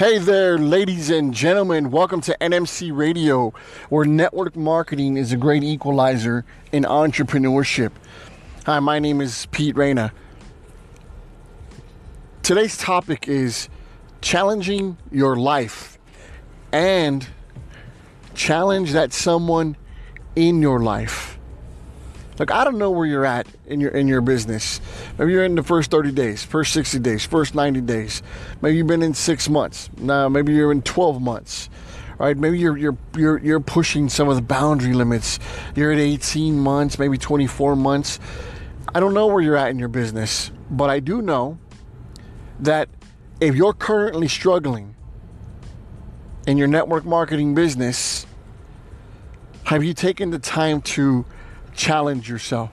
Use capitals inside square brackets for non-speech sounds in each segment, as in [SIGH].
Hey there, ladies and gentlemen. Welcome to NMC Radio, where network marketing is a great equalizer in entrepreneurship. Hi, my name is Pete Reyna. Today's topic is challenging your life and challenge that someone in your life. Look, I don't know where you're at in your in your business. Maybe you're in the first 30 days, first 60 days, first 90 days. Maybe you've been in six months. Now maybe you're in 12 months. Right? Maybe you're you're you're you're pushing some of the boundary limits. You're at 18 months, maybe 24 months. I don't know where you're at in your business, but I do know that if you're currently struggling in your network marketing business, have you taken the time to challenge yourself.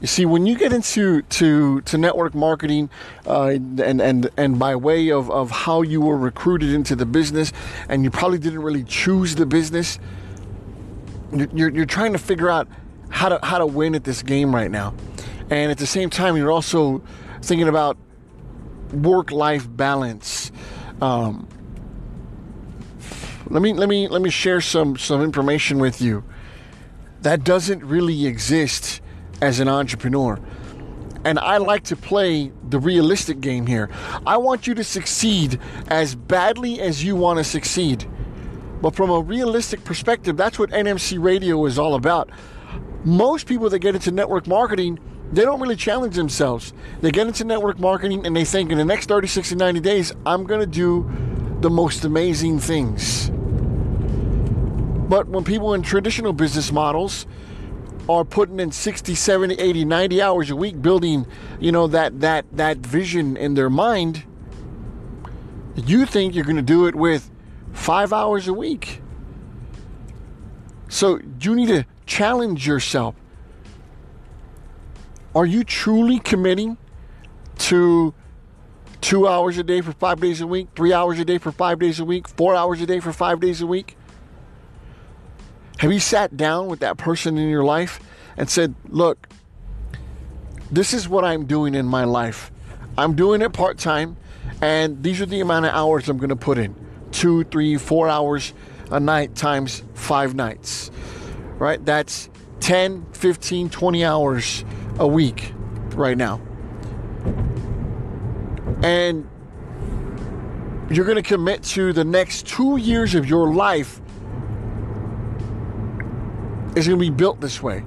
You see, when you get into to, to network marketing, uh, and and and by way of, of how you were recruited into the business, and you probably didn't really choose the business, you're, you're trying to figure out how to how to win at this game right now, and at the same time, you're also thinking about work life balance. Um, let me let me let me share some some information with you that doesn't really exist as an entrepreneur. And I like to play the realistic game here. I want you to succeed as badly as you want to succeed. But from a realistic perspective, that's what NMC radio is all about. Most people that get into network marketing, they don't really challenge themselves. They get into network marketing and they think in the next 30, 60, 90 days, I'm going to do the most amazing things. But when people in traditional business models are putting in 60, 70, 80, 90 hours a week building, you know, that that that vision in their mind, you think you're going to do it with 5 hours a week. So, you need to challenge yourself. Are you truly committing to 2 hours a day for 5 days a week, 3 hours a day for 5 days a week, 4 hours a day for 5 days a week? Have you sat down with that person in your life and said, Look, this is what I'm doing in my life. I'm doing it part time, and these are the amount of hours I'm going to put in two, three, four hours a night times five nights, right? That's 10, 15, 20 hours a week right now. And you're going to commit to the next two years of your life is going to be built this way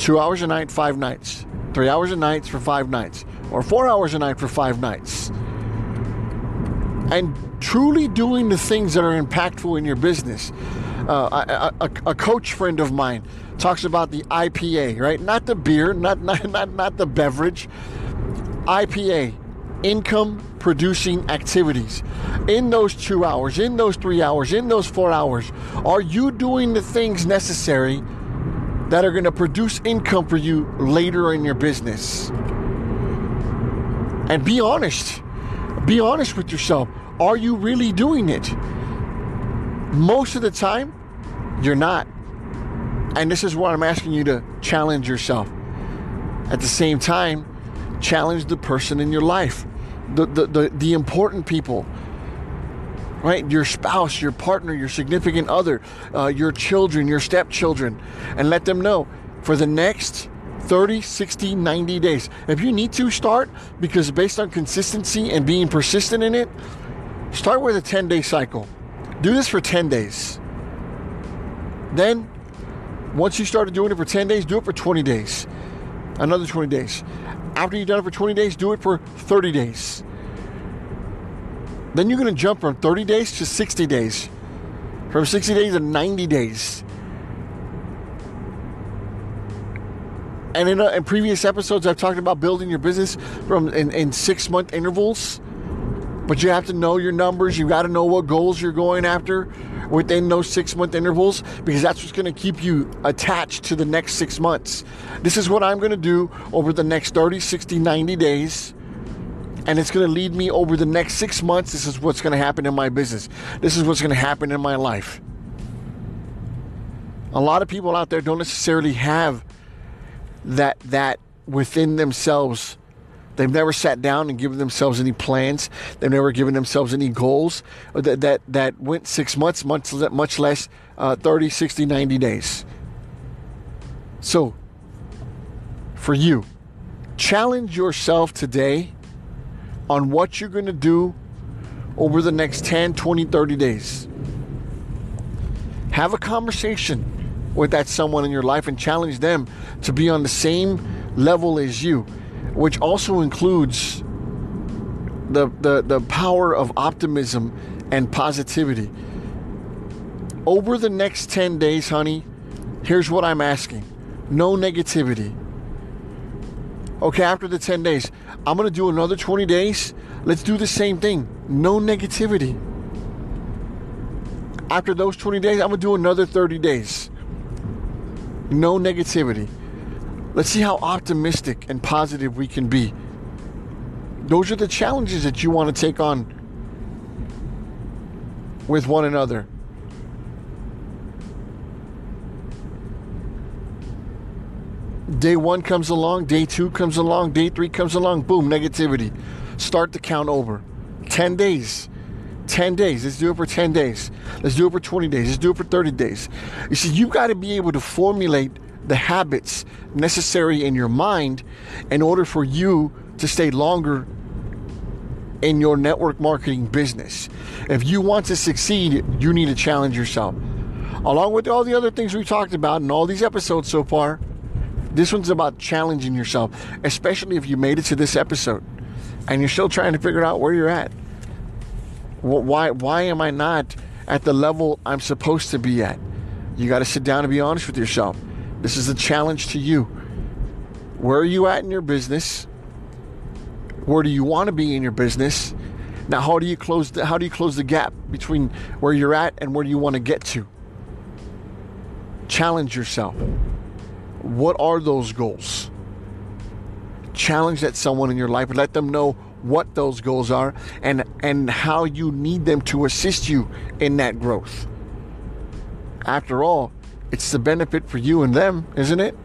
two hours a night, five nights, three hours a night for five nights, or four hours a night for five nights. And truly doing the things that are impactful in your business. Uh, a, a, a, coach friend of mine talks about the IPA, right? Not the beer, not, [LAUGHS] not, not, not the beverage. IPA, income producing activities. In those two hours, in those three hours, in those four hours, are you doing the things necessary that are going to produce income for you later in your business? And be honest. Be honest with yourself. Are you really doing it? Most of the time, you're not. And this is what I'm asking you to challenge yourself. At the same time, challenge the person in your life the, the, the, the important people right? Your spouse, your partner, your significant other, uh, your children, your stepchildren, and let them know for the next 30, 60, 90 days. If you need to start, because based on consistency and being persistent in it, start with a 10 day cycle. Do this for 10 days. Then, once you started doing it for 10 days, do it for 20 days. Another 20 days. After you've done it for 20 days, do it for 30 days. Then you're going to jump from 30 days to 60 days, from 60 days to 90 days. And in, uh, in previous episodes, I've talked about building your business from in, in six month intervals. But you have to know your numbers. You got to know what goals you're going after within those six month intervals because that's what's going to keep you attached to the next six months. This is what I'm going to do over the next 30, 60, 90 days and it's going to lead me over the next six months. This is what's going to happen in my business. This is what's going to happen in my life. A lot of people out there don't necessarily have that that within themselves They've never sat down and given themselves any plans. They've never given themselves any goals that that, that went six months, much, much less uh, 30, 60, 90 days. So, for you, challenge yourself today on what you're going to do over the next 10, 20, 30 days. Have a conversation with that someone in your life and challenge them to be on the same level as you, which also includes the, the, the power of optimism and positivity. Over the next 10 days, honey, here's what I'm asking no negativity. Okay, after the 10 days, I'm going to do another 20 days. Let's do the same thing. No negativity. After those 20 days, I'm going to do another 30 days. No negativity. Let's see how optimistic and positive we can be. Those are the challenges that you want to take on with one another. Day one comes along, day two comes along, day three comes along, boom, negativity. Start the count over. 10 days. 10 days. Let's do it for 10 days. Let's do it for 20 days. Let's do it for 30 days. You see, you've got to be able to formulate the habits necessary in your mind in order for you to stay longer in your network marketing business. If you want to succeed, you need to challenge yourself. Along with all the other things we talked about in all these episodes so far, this one's about challenging yourself, especially if you made it to this episode and you're still trying to figure out where you're at. Why, why am I not at the level I'm supposed to be at? You got to sit down and be honest with yourself. This is a challenge to you. Where are you at in your business? Where do you want to be in your business? Now, how do you close the, how do you close the gap between where you're at and where you want to get to? Challenge yourself. What are those goals? Challenge that someone in your life and let them know what those goals are and and how you need them to assist you in that growth. After all, it's the benefit for you and them, isn't it?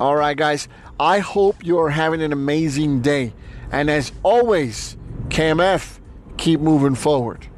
All right, guys. I hope you're having an amazing day. And as always, KMF, keep moving forward.